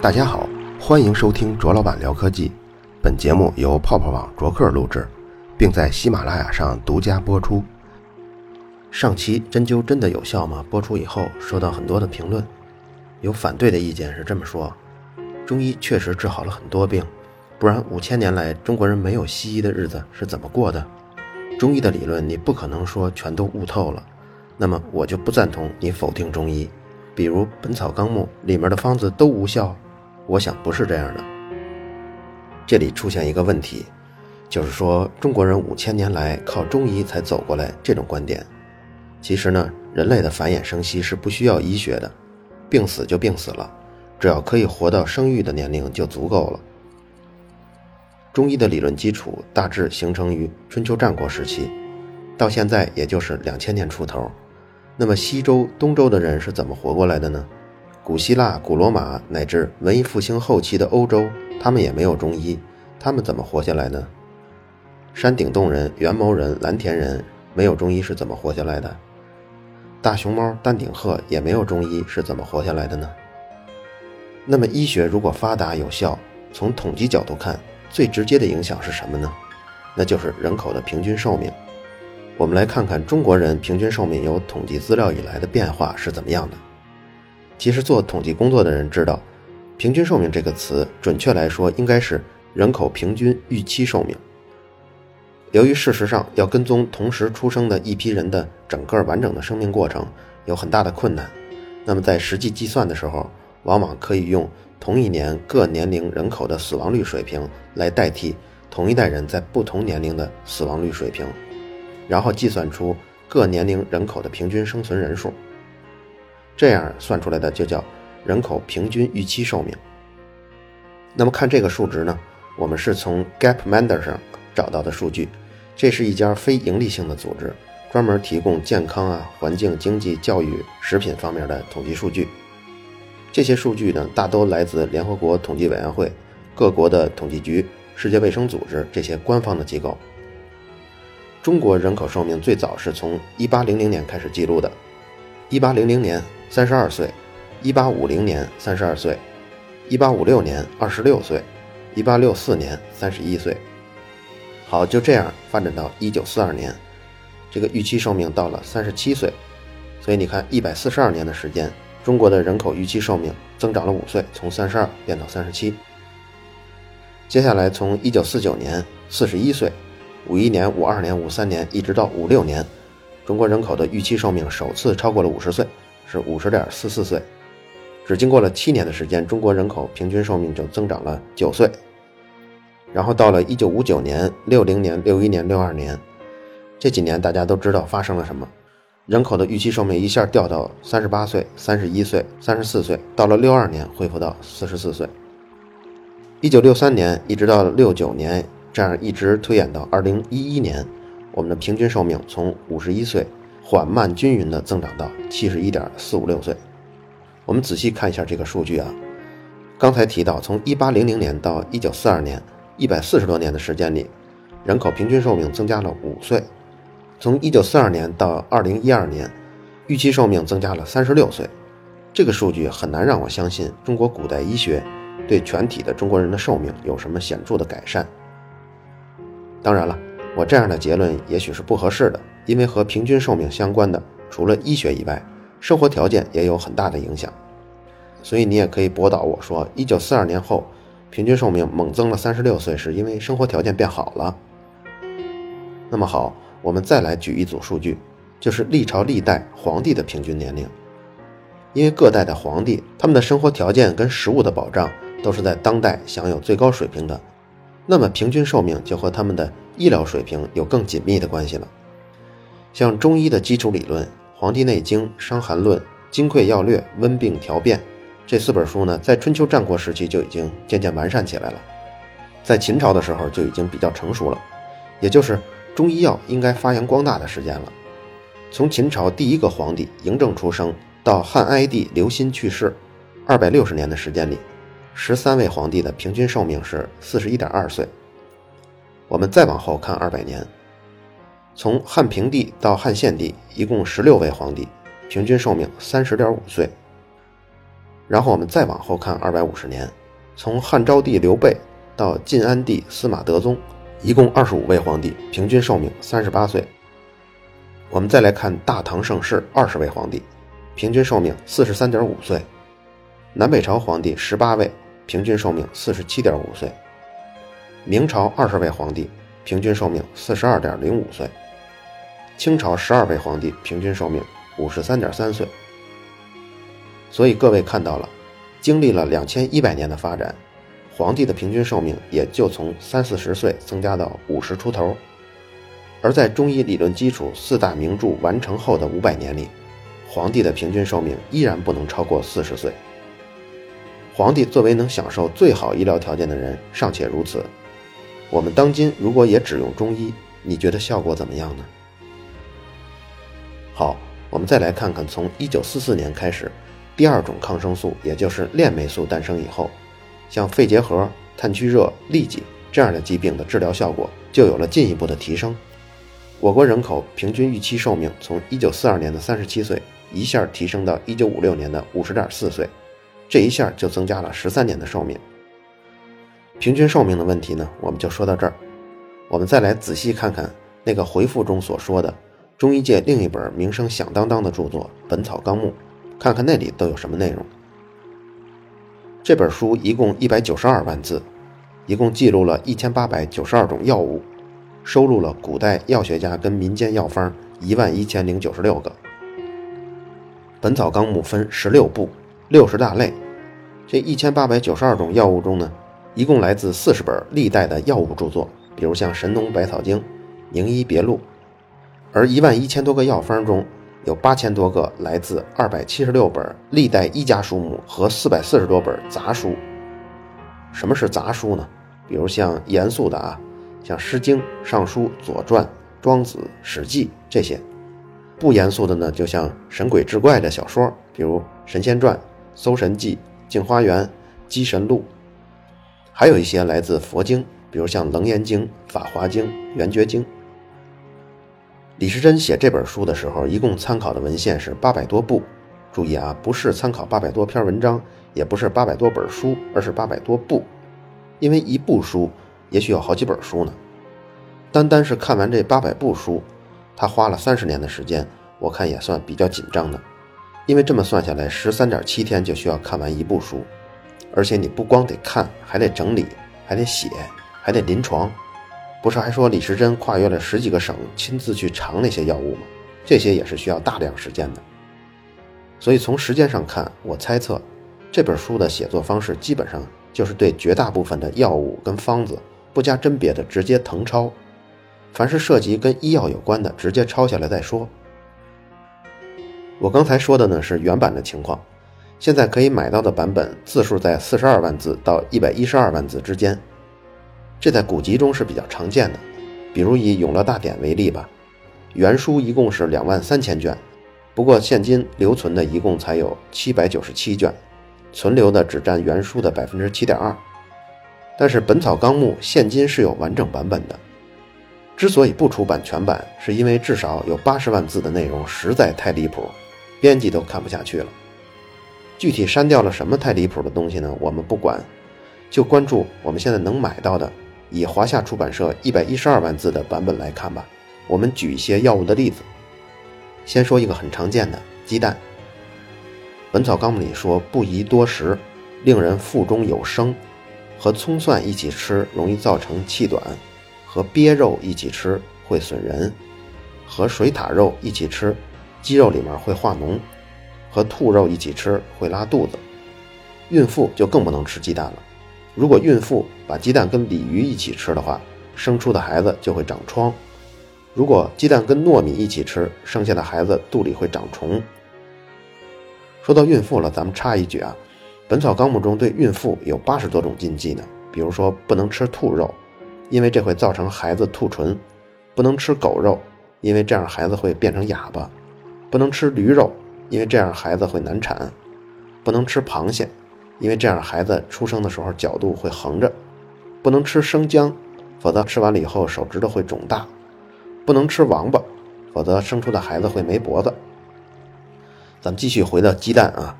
大家好，欢迎收听卓老板聊科技。本节目由泡泡网卓克录制，并在喜马拉雅上独家播出。上期针灸真的有效吗？播出以后收到很多的评论，有反对的意见是这么说：中医确实治好了很多病，不然五千年来中国人没有西医的日子是怎么过的？中医的理论你不可能说全都悟透了。那么我就不赞同你否定中医，比如《本草纲目》里面的方子都无效，我想不是这样的。这里出现一个问题，就是说中国人五千年来靠中医才走过来这种观点，其实呢，人类的繁衍生息是不需要医学的，病死就病死了，只要可以活到生育的年龄就足够了。中医的理论基础大致形成于春秋战国时期，到现在也就是两千年出头。那么西周、东周的人是怎么活过来的呢？古希腊、古罗马乃至文艺复兴后期的欧洲，他们也没有中医，他们怎么活下来呢？山顶洞人、元谋人、蓝田人没有中医是怎么活下来的？大熊猫、丹顶鹤也没有中医是怎么活下来的呢？那么医学如果发达有效，从统计角度看，最直接的影响是什么呢？那就是人口的平均寿命。我们来看看中国人平均寿命有统计资料以来的变化是怎么样的。其实做统计工作的人知道，平均寿命这个词，准确来说应该是人口平均预期寿命。由于事实上要跟踪同时出生的一批人的整个完整的生命过程有很大的困难，那么在实际计算的时候，往往可以用同一年各年龄人口的死亡率水平来代替同一代人在不同年龄的死亡率水平。然后计算出各年龄人口的平均生存人数，这样算出来的就叫人口平均预期寿命。那么看这个数值呢，我们是从 Gapminder 上找到的数据，这是一家非盈利性的组织，专门提供健康啊、环境、经济、教育、食品方面的统计数据。这些数据呢，大都来自联合国统计委员会、各国的统计局、世界卫生组织这些官方的机构。中国人口寿命最早是从一八零零年开始记录的，一八零零年三十二岁，一八五零年三十二岁，一八五六年二十六岁，一八六四年三十一岁。好，就这样发展到一九四二年，这个预期寿命到了三十七岁。所以你看，一百四十二年的时间，中国的人口预期寿命增长了五岁，从三十二变到三十七。接下来从一九四九年四十一岁。五一年、五二年、五三年，一直到五六年，中国人口的预期寿命首次超过了五十岁，是五十点四四岁。只经过了七年的时间，中国人口平均寿命就增长了九岁。然后到了一九五九年、六零年、六一年、六二年，这几年大家都知道发生了什么，人口的预期寿命一下掉到三十八岁、三十一岁、三十四岁，到了六二年恢复到四十四岁。一九六三年一直到六九年。这样一直推演到二零一一年，我们的平均寿命从五十一岁缓慢均匀地增长到七十一点四五六岁。我们仔细看一下这个数据啊，刚才提到从一八零零年到一九四二年，一百四十多年的时间里，人口平均寿命增加了五岁；从一九四二年到二零一二年，预期寿命增加了三十六岁。这个数据很难让我相信中国古代医学对全体的中国人的寿命有什么显著的改善。当然了，我这样的结论也许是不合适的，因为和平均寿命相关的，除了医学以外，生活条件也有很大的影响。所以你也可以驳倒我说，一九四二年后，平均寿命猛增了三十六岁，是因为生活条件变好了。那么好，我们再来举一组数据，就是历朝历代皇帝的平均年龄，因为各代的皇帝，他们的生活条件跟食物的保障都是在当代享有最高水平的。那么平均寿命就和他们的医疗水平有更紧密的关系了。像中医的基础理论《黄帝内经》《伤寒论》《金匮要略》《温病调变》这四本书呢，在春秋战国时期就已经渐渐完善起来了，在秦朝的时候就已经比较成熟了，也就是中医药应该发扬光大的时间了。从秦朝第一个皇帝嬴政出生到汉哀帝刘歆去世，二百六十年的时间里。十三位皇帝的平均寿命是四十一点二岁。我们再往后看二百年，从汉平帝到汉献帝，一共十六位皇帝，平均寿命三十点五岁。然后我们再往后看二百五十年，从汉昭帝刘备到晋安帝司马德宗，一共二十五位皇帝，平均寿命三十八岁。我们再来看大唐盛世二十位皇帝，平均寿命四十三点五岁。南北朝皇帝十八位，平均寿命四十七点五岁。明朝二十位皇帝，平均寿命四十二点零五岁。清朝十二位皇帝，平均寿命五十三点三岁。所以各位看到了，经历了两千一百年的发展，皇帝的平均寿命也就从三四十岁增加到五十出头。而在中医理论基础四大名著完成后的五百年里，皇帝的平均寿命依然不能超过四十岁。皇帝作为能享受最好医疗条件的人，尚且如此，我们当今如果也只用中医，你觉得效果怎么样呢？好，我们再来看看从一九四四年开始，第二种抗生素，也就是链霉素诞生以后，像肺结核、炭疽热、痢疾这样的疾病的治疗效果就有了进一步的提升。我国人口平均预期寿命从1942年的37岁一下提升到1956年的50.4岁，这一下就增加了13年的寿命。平均寿命的问题呢，我们就说到这儿。我们再来仔细看看那个回复中所说的中医界另一本名声响当当的著作《本草纲目》，看看那里都有什么内容。这本书一共192万字，一共记录了1892种药物。收录了古代药学家跟民间药方一万一千零九十六个，《本草纲目》分十六部，六十大类。这一千八百九十二种药物中呢，一共来自四十本历代的药物著作，比如像《神农百草经》《名医别录》。而一万一千多个药方中，有八千多个来自二百七十六本历代医家书目和四百四十多本杂书。什么是杂书呢？比如像严肃的啊。像《诗经》《尚书》《左传》《庄子》《史记》这些，不严肃的呢，就像神鬼志怪的小说，比如《神仙传》《搜神记》《镜花缘》《鸡神录》，还有一些来自佛经，比如像《楞严经》《法华经》《圆觉经》。李时珍写这本书的时候，一共参考的文献是八百多部。注意啊，不是参考八百多篇文章，也不是八百多本书，而是八百多部，因为一部书。也许有好几本书呢，单单是看完这八百部书，他花了三十年的时间，我看也算比较紧张的，因为这么算下来，十三点七天就需要看完一部书，而且你不光得看，还得整理，还得写，还得临床，不是还说李时珍跨越了十几个省，亲自去尝那些药物吗？这些也是需要大量时间的，所以从时间上看，我猜测这本书的写作方式基本上就是对绝大部分的药物跟方子。不加甄别的直接誊抄，凡是涉及跟医药有关的，直接抄下来再说。我刚才说的呢是原版的情况，现在可以买到的版本字数在四十二万字到一百一十二万字之间，这在古籍中是比较常见的。比如以《永乐大典》为例吧，原书一共是两万三千卷，不过现今留存的一共才有七百九十七卷，存留的只占原书的百分之七点二。但是《本草纲目》现今是有完整版本的，之所以不出版全版，是因为至少有八十万字的内容实在太离谱，编辑都看不下去了。具体删掉了什么太离谱的东西呢？我们不管，就关注我们现在能买到的，以华夏出版社一百一十二万字的版本来看吧。我们举一些药物的例子，先说一个很常见的鸡蛋，《本草纲目》里说不宜多食，令人腹中有声。和葱蒜一起吃容易造成气短，和鳖肉一起吃会损人，和水獭肉一起吃，鸡肉里面会化脓，和兔肉一起吃会拉肚子。孕妇就更不能吃鸡蛋了。如果孕妇把鸡蛋跟鲤鱼一起吃的话，生出的孩子就会长疮。如果鸡蛋跟糯米一起吃，生下的孩子肚里会长虫。说到孕妇了，咱们插一句啊。《本草纲目》中对孕妇有八十多种禁忌呢，比如说不能吃兔肉，因为这会造成孩子兔唇；不能吃狗肉，因为这样孩子会变成哑巴；不能吃驴肉，因为这样孩子会难产；不能吃螃蟹，因为这样孩子出生的时候角度会横着；不能吃生姜，否则吃完了以后手指头会肿大；不能吃王八，否则生出的孩子会没脖子。咱们继续回到鸡蛋啊，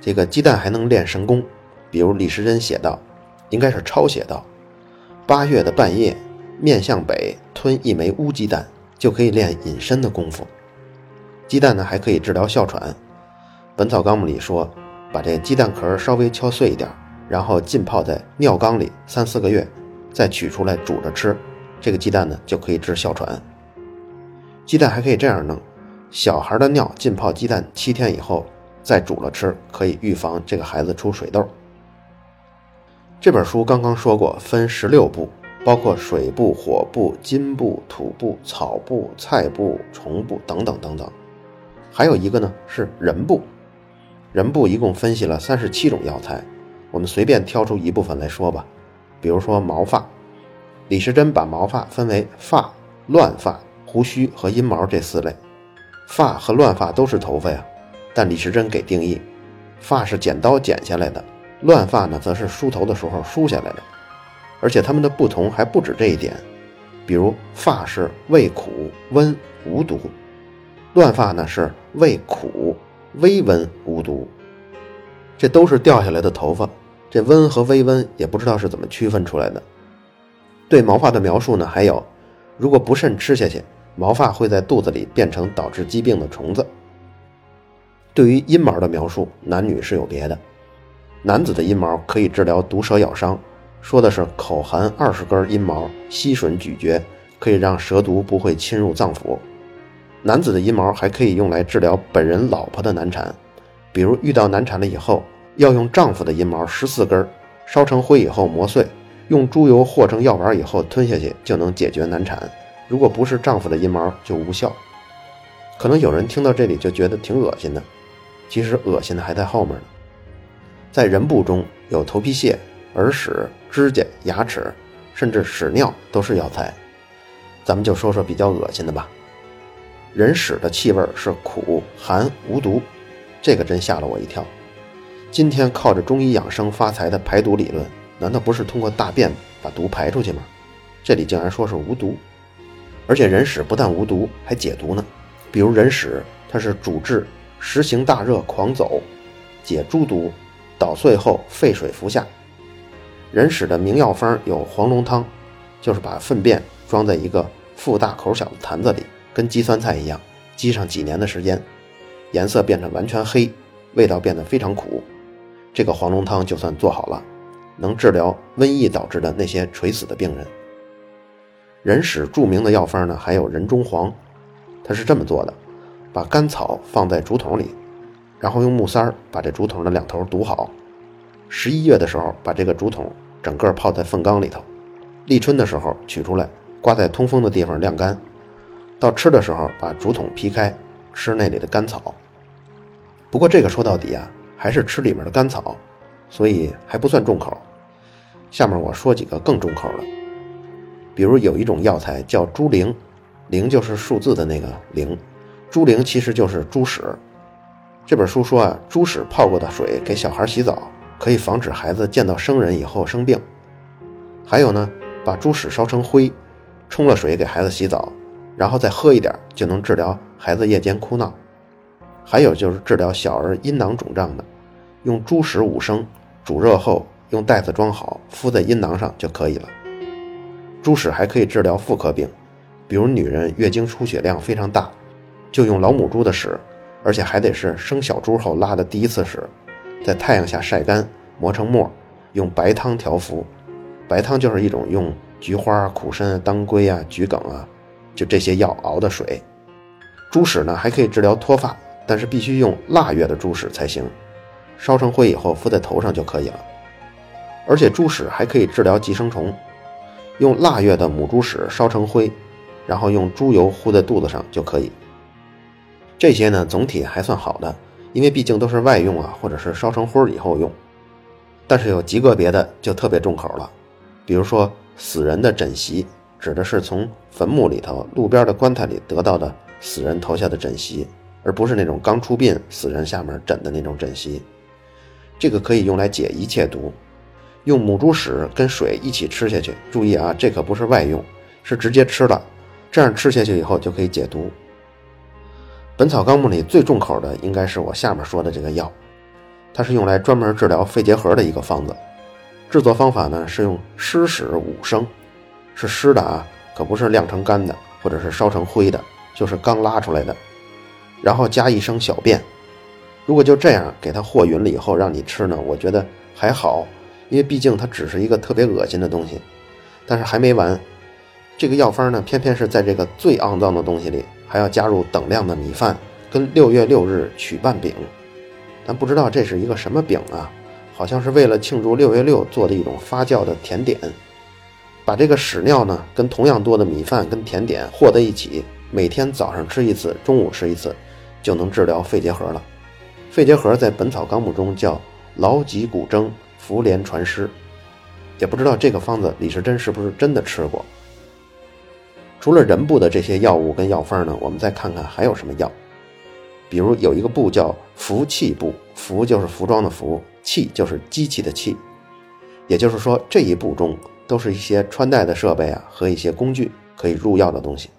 这个鸡蛋还能练神功，比如李时珍写道，应该是抄写道：八月的半夜，面向北吞一枚乌鸡蛋，就可以练隐身的功夫。鸡蛋呢还可以治疗哮喘，《本草纲目》里说，把这鸡蛋壳稍微敲碎一点，然后浸泡在尿缸里三四个月，再取出来煮着吃，这个鸡蛋呢就可以治哮喘。鸡蛋还可以这样弄。小孩的尿浸泡鸡蛋七天以后再煮了吃，可以预防这个孩子出水痘。这本书刚刚说过，分十六部，包括水部、火部、金部、土部、草部、菜部、虫部等等等等。还有一个呢是人部，人部一共分析了三十七种药材，我们随便挑出一部分来说吧。比如说毛发，李时珍把毛发分为发、乱发、胡须和阴毛这四类。发和乱发都是头发呀，但李时珍给定义，发是剪刀剪下来的，乱发呢则是梳头的时候梳下来的，而且它们的不同还不止这一点，比如发是味苦温无毒，乱发呢是味苦微温无毒，这都是掉下来的头发，这温和微温也不知道是怎么区分出来的。对毛发的描述呢还有，如果不慎吃下去。毛发会在肚子里变成导致疾病的虫子。对于阴毛的描述，男女是有别的。男子的阴毛可以治疗毒蛇咬伤，说的是口含二十根阴毛，吸吮咀嚼，可以让蛇毒不会侵入脏腑。男子的阴毛还可以用来治疗本人老婆的难产，比如遇到难产了以后，要用丈夫的阴毛十四根，烧成灰以后磨碎，用猪油和成药丸以后吞下去，就能解决难产。如果不是丈夫的阴毛就无效，可能有人听到这里就觉得挺恶心的，其实恶心的还在后面呢。在人部中有头皮屑、耳屎、指甲、牙齿，甚至屎尿都是药材。咱们就说说比较恶心的吧。人屎的气味是苦、寒、无毒，这个真吓了我一跳。今天靠着中医养生发财的排毒理论，难道不是通过大便把毒排出去吗？这里竟然说是无毒。而且人屎不但无毒，还解毒呢。比如人屎，它是主治实行大热狂走，解诸毒，捣碎后沸水服下。人屎的名药方有黄龙汤，就是把粪便装在一个腹大口小的坛子里，跟积酸菜一样，积上几年的时间，颜色变成完全黑，味道变得非常苦。这个黄龙汤就算做好了，能治疗瘟疫导致的那些垂死的病人。人屎著名的药方呢，还有人中黄，它是这么做的：把甘草放在竹筒里，然后用木塞把这竹筒的两头堵好。十一月的时候，把这个竹筒整个泡在粪缸里头；立春的时候取出来，挂在通风的地方晾干。到吃的时候，把竹筒劈开，吃那里的干草。不过这个说到底啊，还是吃里面的干草，所以还不算重口。下面我说几个更重口的。比如有一种药材叫猪苓，苓就是数字的那个苓，猪苓其实就是猪屎。这本书说啊，猪屎泡过的水给小孩洗澡，可以防止孩子见到生人以后生病。还有呢，把猪屎烧成灰，冲了水给孩子洗澡，然后再喝一点，就能治疗孩子夜间哭闹。还有就是治疗小儿阴囊肿胀的，用猪屎五升，煮热后用袋子装好，敷在阴囊上就可以了。猪屎还可以治疗妇科病，比如女人月经出血量非常大，就用老母猪的屎，而且还得是生小猪后拉的第一次屎，在太阳下晒干磨成沫，用白汤调服。白汤就是一种用菊花、苦参、当归啊、桔梗啊，就这些药熬的水。猪屎呢还可以治疗脱发，但是必须用腊月的猪屎才行，烧成灰以后敷在头上就可以了。而且猪屎还可以治疗寄生虫。用腊月的母猪屎烧成灰，然后用猪油糊在肚子上就可以。这些呢，总体还算好的，因为毕竟都是外用啊，或者是烧成灰以后用。但是有极个别的就特别重口了，比如说死人的枕席，指的是从坟墓里头、路边的棺材里得到的死人头下的枕席，而不是那种刚出殡死人下面枕的那种枕席。这个可以用来解一切毒。用母猪屎跟水一起吃下去，注意啊，这可不是外用，是直接吃了，这样吃下去以后就可以解毒。本草纲目里最重口的应该是我下面说的这个药，它是用来专门治疗肺结核的一个方子。制作方法呢是用湿屎五升，是湿的啊，可不是晾成干的，或者是烧成灰的，就是刚拉出来的。然后加一升小便。如果就这样给它和匀了以后让你吃呢，我觉得还好，因为毕竟它只是一个特别恶心的东西。但是还没完，这个药方呢，偏偏是在这个最肮脏的东西里还要加入等量的米饭跟六月六日曲拌饼。但不知道这是一个什么饼啊？好像是为了庆祝六月六做的一种发酵的甜点。把这个屎尿呢跟同样多的米饭跟甜点和在一起，每天早上吃一次，中午吃一次，就能治疗肺结核了。肺结核在《本草纲目》中叫劳疾骨蒸茯连传湿，也不知道这个方子李时珍是不是真的吃过。除了人部的这些药物跟药方呢，我们再看看还有什么药。比如有一个部叫服器部，服就是服装的服，器就是机器的器。也就是说，这一部中都是一些穿戴的设备啊和一些工具可以入药的东西。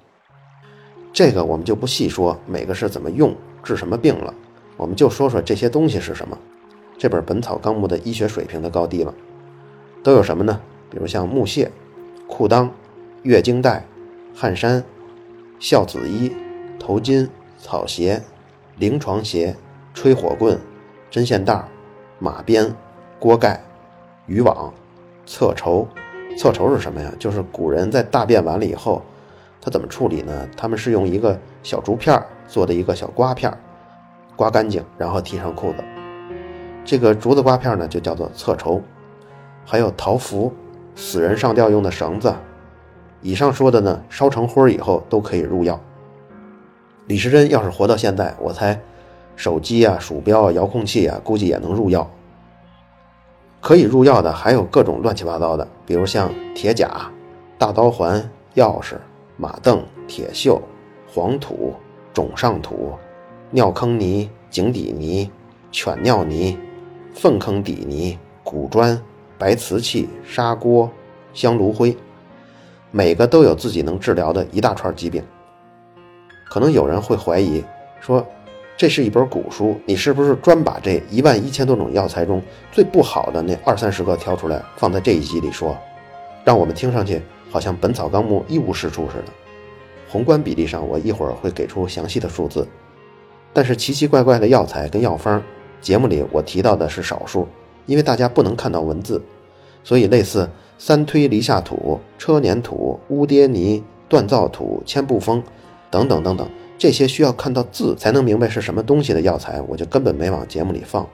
这个我们就不细说每个是怎么用、治什么病了。我们就说说这些东西是什么。这本《本草纲目》的医学水平的高低了，都有什么呢？比如像木屑、裤裆、月经带、汗衫、孝子衣、头巾、草鞋、临床鞋、吹火棍、针线袋、马鞭、锅盖、渔网、侧绸。侧筹是什么呀？就是古人在大便完了以后，他怎么处理呢？他们是用一个小竹片做的一个小刮片。刮干净，然后提上裤子。这个竹子刮片呢，就叫做侧筹。还有桃符，死人上吊用的绳子。以上说的呢，烧成灰以后都可以入药。李时珍要是活到现在，我猜手机啊、鼠标啊、遥控器啊，估计也能入药。可以入药的还有各种乱七八糟的，比如像铁甲、大刀环、钥匙、马镫、铁锈、黄土、种上土。尿坑泥、井底泥、犬尿泥、粪坑底泥、古砖、白瓷器、砂锅、香炉灰，每个都有自己能治疗的一大串疾病。可能有人会怀疑说，这是一本古书，你是不是专把这一万一千多种药材中最不好的那二三十个挑出来放在这一集里说，让我们听上去好像《本草纲目》一无是处似的？宏观比例上，我一会儿会给出详细的数字。但是奇奇怪怪的药材跟药方，节目里我提到的是少数，因为大家不能看到文字，所以类似三推离下土、车碾土、乌跌泥、锻造土、千步风等等等等，这些需要看到字才能明白是什么东西的药材，我就根本没往节目里放。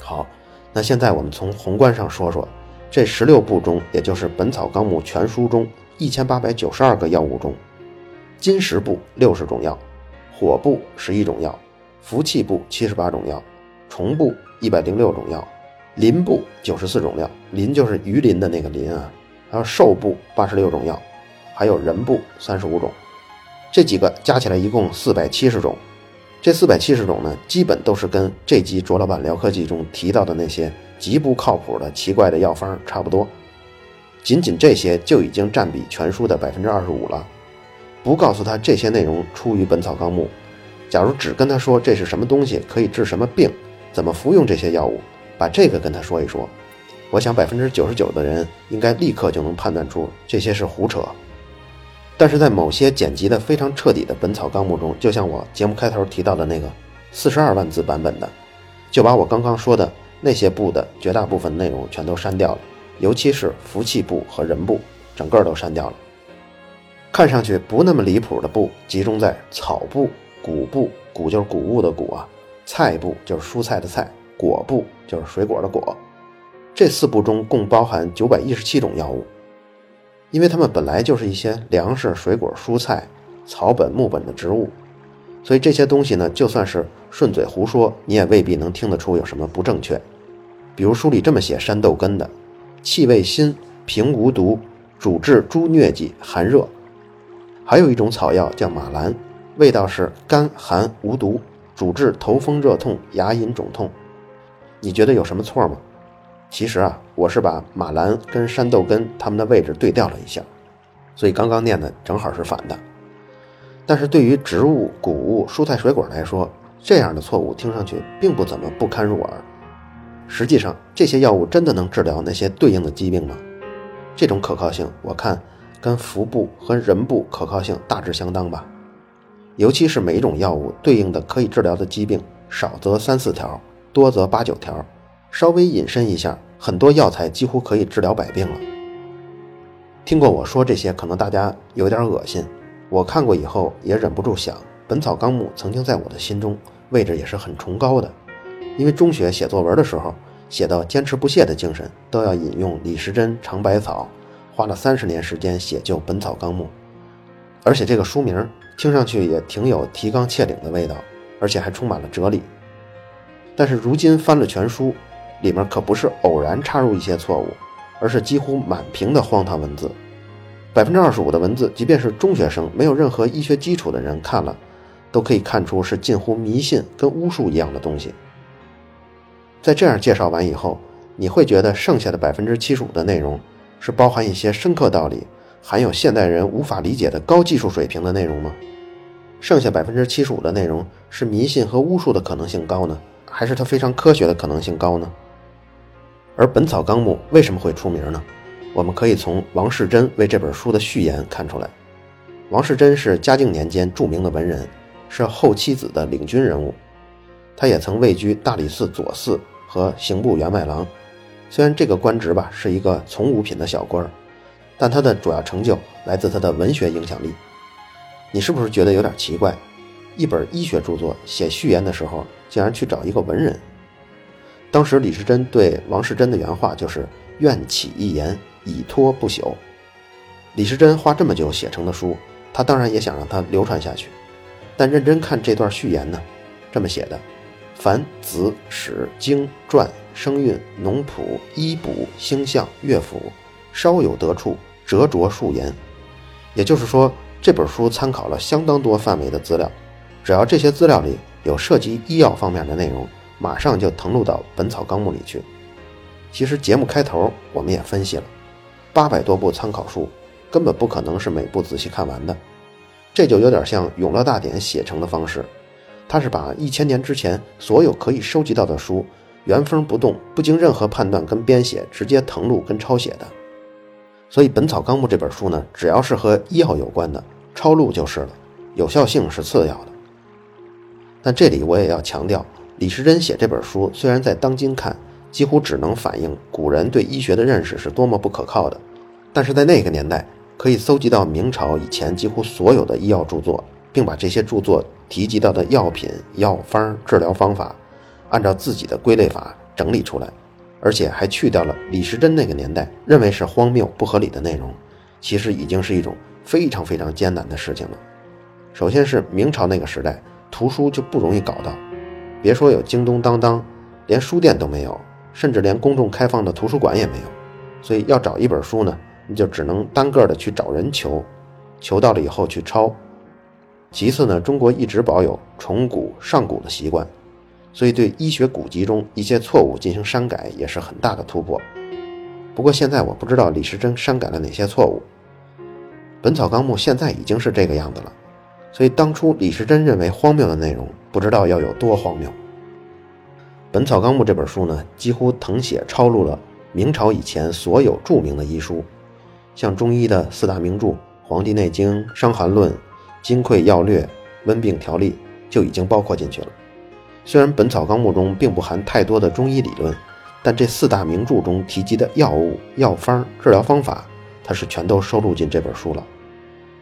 好，那现在我们从宏观上说说，这十六部中，也就是《本草纲目》全书中一千八百九十二个药物中，金石部六十种药。火部十一种药，服气部七十八种药，虫部一百零六种药，鳞部九十四种药，鳞就是鱼鳞的那个鳞啊，还有兽部八十六种药，还有人部三十五种，这几个加起来一共四百七十种。这四百七十种呢，基本都是跟这集卓老板聊科技中提到的那些极不靠谱的奇怪的药方差不多，仅仅这些就已经占比全书的百分之二十五了。不告诉他这些内容出于《本草纲目》，假如只跟他说这是什么东西，可以治什么病，怎么服用这些药物，把这个跟他说一说，我想百分之九十九的人应该立刻就能判断出这些是胡扯。但是在某些剪辑的非常彻底的《本草纲目》中，就像我节目开头提到的那个四十二万字版本的，就把我刚刚说的那些部的绝大部分内容全都删掉了，尤其是服气部和人部，整个都删掉了。看上去不那么离谱的部集中在草部、谷部，谷就是谷物的谷啊，菜部就是蔬菜的菜，果部就是水果的果。这四部中共包含九百一十七种药物，因为它们本来就是一些粮食、水果、蔬菜、草本、木本的植物，所以这些东西呢，就算是顺嘴胡说，你也未必能听得出有什么不正确。比如书里这么写山豆根的，气味辛，平无毒，主治诸疟疾、寒热。还有一种草药叫马兰，味道是甘寒无毒，主治头风热痛、牙龈肿痛。你觉得有什么错吗？其实啊，我是把马兰跟山豆根它们的位置对调了一下，所以刚刚念的正好是反的。但是对于植物、谷物、蔬菜、水果来说，这样的错误听上去并不怎么不堪入耳。实际上，这些药物真的能治疗那些对应的疾病吗？这种可靠性，我看跟服部和人部可靠性大致相当吧。尤其是每一种药物对应的可以治疗的疾病，少则三四条，多则八九条。稍微引申一下，很多药材几乎可以治疗百病了。听过我说这些，可能大家有点恶心。我看过以后也忍不住想，《本草纲目》曾经在我的心中位置也是很崇高的，因为中学写作文的时候写到坚持不懈的精神，都要引用李时珍尝百草，花了三十年时间写就《本草纲目》，而且这个书名听上去也挺有提纲挈领的味道，而且还充满了哲理。但是如今翻了全书，里面可不是偶然插入一些错误，而是几乎满屏的荒唐文字。百分之二十五的文字，即便是中学生没有任何医学基础的人看了，都可以看出是近乎迷信跟巫术一样的东西。在这样介绍完以后，你会觉得剩下的百分之七十五的内容是包含一些深刻道理、含有现代人无法理解的高技术水平的内容吗？剩下百分之七十五的内容是迷信和巫术的可能性高呢，还是它非常科学的可能性高呢？而《本草纲目》为什么会出名呢？我们可以从王世贞为这本书的序言看出来。王世贞是嘉靖年间著名的文人，是后七子的领军人物。他也曾位居大理寺左寺和刑部员外郎。虽然这个官职吧是一个从五品的小官，但他的主要成就来自他的文学影响力。你是不是觉得有点奇怪？一本医学著作写序言的时候，竟然去找一个文人？当时李时珍对王世贞的原话就是“愿起一言”。以托不朽。李时珍花这么久写成的书，他当然也想让它流传下去。但认真看这段序言呢，这么写的：凡子史经传声韵农圃医卜星象乐府，稍有得处，折着数言。也就是说，这本书参考了相当多范围的资料，只要这些资料里有涉及医药方面的内容，马上就誊录到《本草纲目》里去。其实节目开头我们也分析了。八百多部参考书，根本不可能是每部仔细看完的，这就有点像《永乐大典》写成的方式，它是把一千年之前所有可以收集到的书原封不动、不经任何判断跟编写，直接誊录跟抄写的。所以《本草纲目》这本书呢，只要是和医药有关的，抄录就是了，有效性是次要的。但这里我也要强调，李时珍写这本书，虽然在当今看，几乎只能反映古人对医学的认识是多么不可靠的，但是在那个年代，可以搜集到明朝以前几乎所有的医药著作，并把这些著作提及到的药品、药方、治疗方法，按照自己的归类法整理出来，而且还去掉了李时珍那个年代认为是荒谬不合理的内容，其实已经是一种非常非常艰难的事情了。首先是明朝那个时代，图书就不容易搞到，别说有京东当当，连书店都没有。甚至连公众开放的图书馆也没有，所以要找一本书呢，你就只能单个的去找人求，求到了以后去抄。其次呢，中国一直保有重古上古的习惯，所以对医学古籍中一些错误进行删改也是很大的突破。不过现在我不知道李时珍删改了哪些错误，《本草纲目》现在已经是这个样子了，所以当初李时珍认为荒谬的内容，不知道要有多荒谬。《本草纲目》这本书呢，几乎誊写抄录了明朝以前所有著名的医书，像中医的四大名著《黄帝内经》《伤寒论》《金匮要略》《温病条例》就已经包括进去了。虽然《本草纲目》中并不含太多的中医理论，但这四大名著中提及的药物、药方、治疗方法，它是全都收录进这本书了。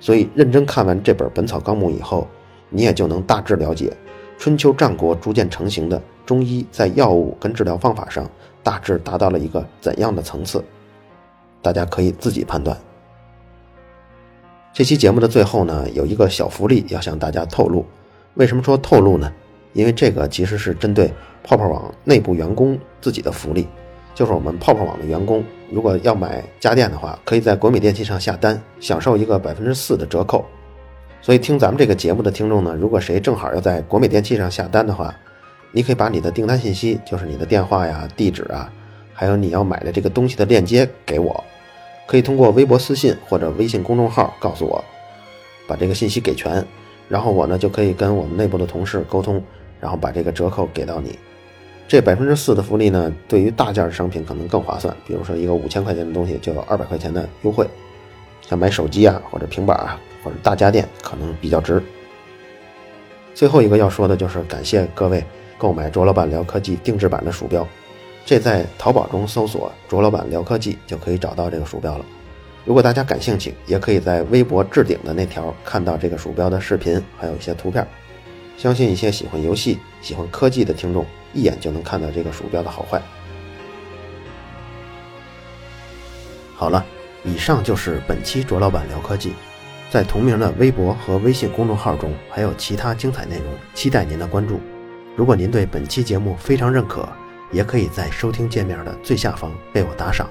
所以，认真看完这本《本草纲目》以后，你也就能大致了解春秋战国逐渐成型的。中医在药物跟治疗方法上大致达到了一个怎样的层次？大家可以自己判断。这期节目的最后呢，有一个小福利要向大家透露。为什么说透露呢？因为这个其实是针对泡泡网内部员工自己的福利，就是我们泡泡网的员工如果要买家电的话，可以在国美电器上下单，享受一个百分之四的折扣。所以听咱们这个节目的听众呢，如果谁正好要在国美电器上下单的话，你可以把你的订单信息，就是你的电话呀、地址啊，还有你要买的这个东西的链接给我，可以通过微博私信或者微信公众号告诉我，把这个信息给全，然后我呢就可以跟我们内部的同事沟通，然后把这个折扣给到你。这百分之四的福利呢，对于大件商品可能更划算，比如说一个五千块钱的东西就有二百块钱的优惠，像买手机啊或者平板啊或者大家电可能比较值。最后一个要说的就是感谢各位购买卓老板聊科技定制版的鼠标，这在淘宝中搜索“卓老板聊科技”就可以找到这个鼠标了。如果大家感兴趣，也可以在微博置顶的那条看到这个鼠标的视频，还有一些图片。相信一些喜欢游戏、喜欢科技的听众，一眼就能看到这个鼠标的好坏。好了，以上就是本期卓老板聊科技，在同名的微博和微信公众号中还有其他精彩内容，期待您的关注。如果您对本期节目非常认可，也可以在收听界面的最下方为我打赏。